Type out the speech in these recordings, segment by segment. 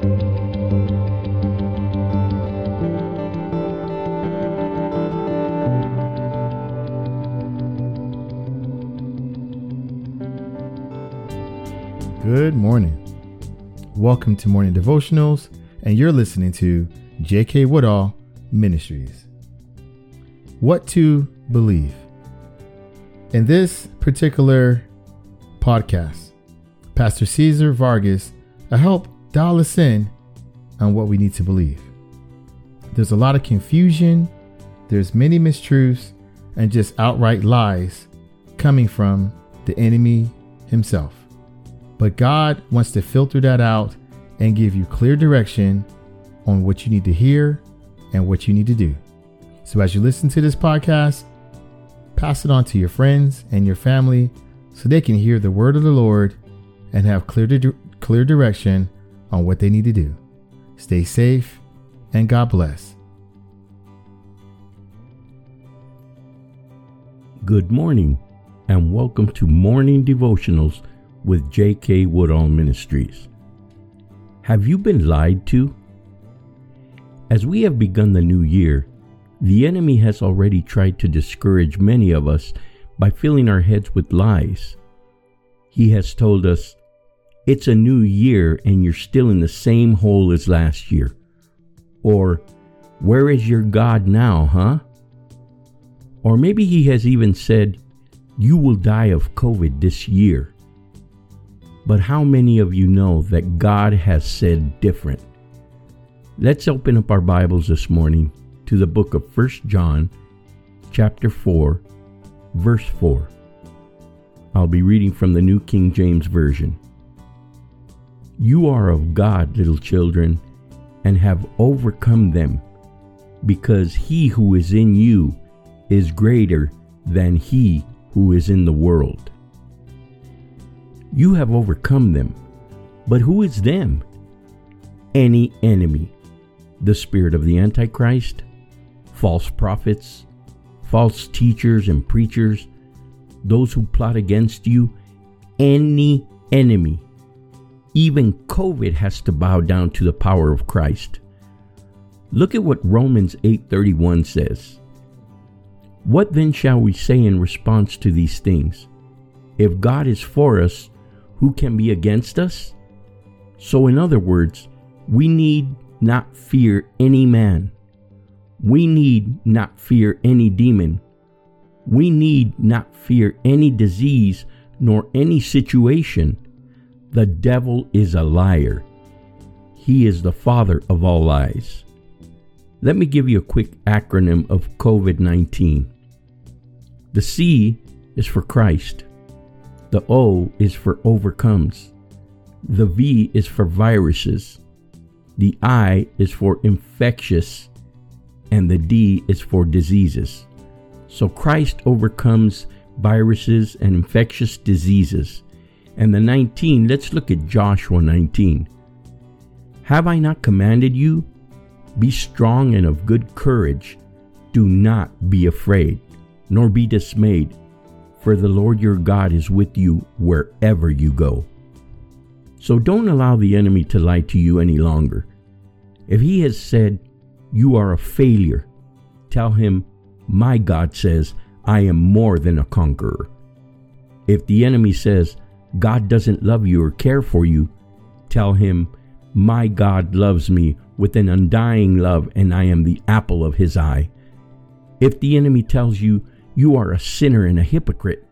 Good morning. Welcome to Morning Devotionals, and you're listening to J.K. Woodall Ministries. What to believe. In this particular podcast, Pastor Caesar Vargas, a help dial us in on what we need to believe. There's a lot of confusion, there's many mistruths, and just outright lies coming from the enemy himself. But God wants to filter that out and give you clear direction on what you need to hear and what you need to do. So as you listen to this podcast, pass it on to your friends and your family so they can hear the word of the Lord and have clear di- clear direction on what they need to do. Stay safe and God bless. Good morning and welcome to Morning Devotionals with J.K. Woodall Ministries. Have you been lied to? As we have begun the new year, the enemy has already tried to discourage many of us by filling our heads with lies. He has told us, it's a new year and you're still in the same hole as last year. Or, where is your God now, huh? Or maybe he has even said, you will die of COVID this year. But how many of you know that God has said different? Let's open up our Bibles this morning to the book of 1 John, chapter 4, verse 4. I'll be reading from the New King James Version. You are of God, little children, and have overcome them, because he who is in you is greater than he who is in the world. You have overcome them. But who is them? Any enemy. The spirit of the Antichrist, false prophets, false teachers and preachers, those who plot against you, any enemy. Even COVID has to bow down to the power of Christ. Look at what Romans 8:31 says. What then shall we say in response to these things? If God is for us, who can be against us? So, in other words, we need not fear any man. We need not fear any demon. We need not fear any disease nor any situation. The devil is a liar. He is the father of all lies. Let me give you a quick acronym of COVID 19. The C is for Christ. The O is for overcomes. The V is for viruses. The I is for infectious. And the D is for diseases. So Christ overcomes viruses and infectious diseases. And the 19, let's look at Joshua 19. Have I not commanded you? Be strong and of good courage. Do not be afraid, nor be dismayed for the Lord your God is with you wherever you go. So don't allow the enemy to lie to you any longer. If he has said, You are a failure, tell him, My God says, I am more than a conqueror. If the enemy says, God doesn't love you or care for you, tell him, My God loves me with an undying love, and I am the apple of his eye. If the enemy tells you, you are a sinner and a hypocrite.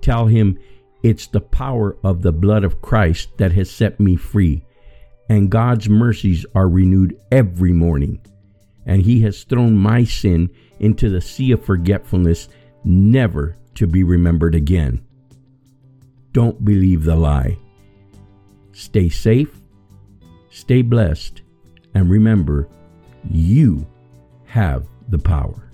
Tell him, It's the power of the blood of Christ that has set me free, and God's mercies are renewed every morning. And he has thrown my sin into the sea of forgetfulness, never to be remembered again. Don't believe the lie. Stay safe, stay blessed, and remember, you have the power.